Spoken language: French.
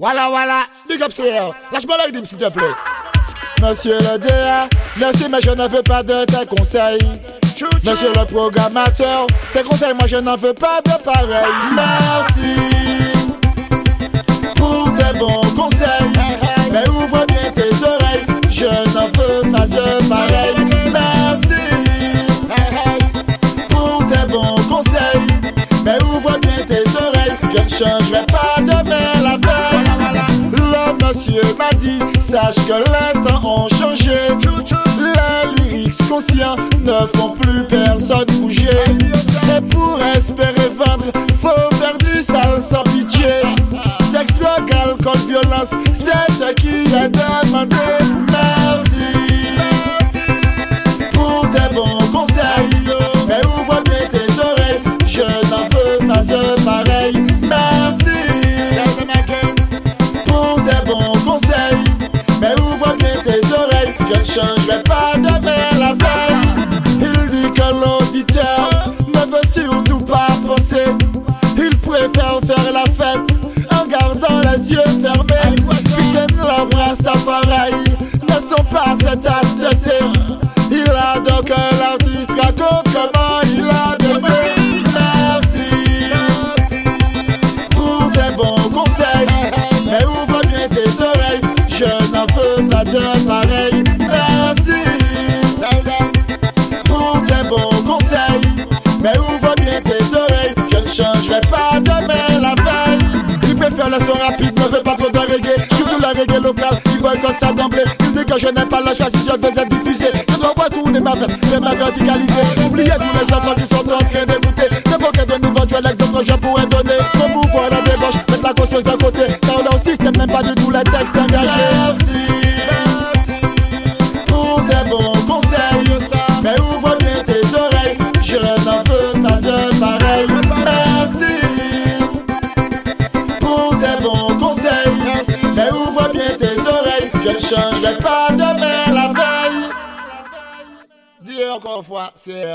Voilà, voilà, big up CR. Lâche-moi la s'il te plaît. Monsieur le DA, merci, mais je ne veux pas de tes conseils. Monsieur le programmateur, tes conseils, moi je n'en veux pas de pareil. Merci pour tes bons conseils. Mais ouvre bien tes oreilles, je n'en veux pas de pareil. Merci pour tes bons conseils. Mais ouvre bien tes oreilles, je ne changerai pas monsieur m'a dit, sache que les temps ont changé. Les lyrics conscients ne font plus personne bouger. Et pour espérer vendre, faut faire du sale sans pitié. Sexe, drogue, alcool, violence, c'est ce qui est demandé. Changerai pas demain la veille. Il dit que l'auditeur ne veut surtout pas penser. Il préfère faire la fête en gardant les yeux fermés. Putain, la Rastafari ne sont pas de thé. Il a donc l'artiste raconte comment il a baisé. Je n'en veux pas de pareil. Le son rapide, ne veut pas trop de reggae. Surtout la reggae locale, ça d'emblée. Il dit que je n'aime pas la choix si je faisais diffuser. Je dois pas tourner ma veste, c'est ma verticalité. Oubliez tous les enfants qui sont en train d'écouter. C'est pour que de nouveaux tu l'exemple que je pourrais donner. Pour mouvoir la débauche, mettre la conscience d'un côté. Car leur système n'aime pas du tout les textes engagés. Je ne changerai pas demain la veille. Dis encore fois, c'est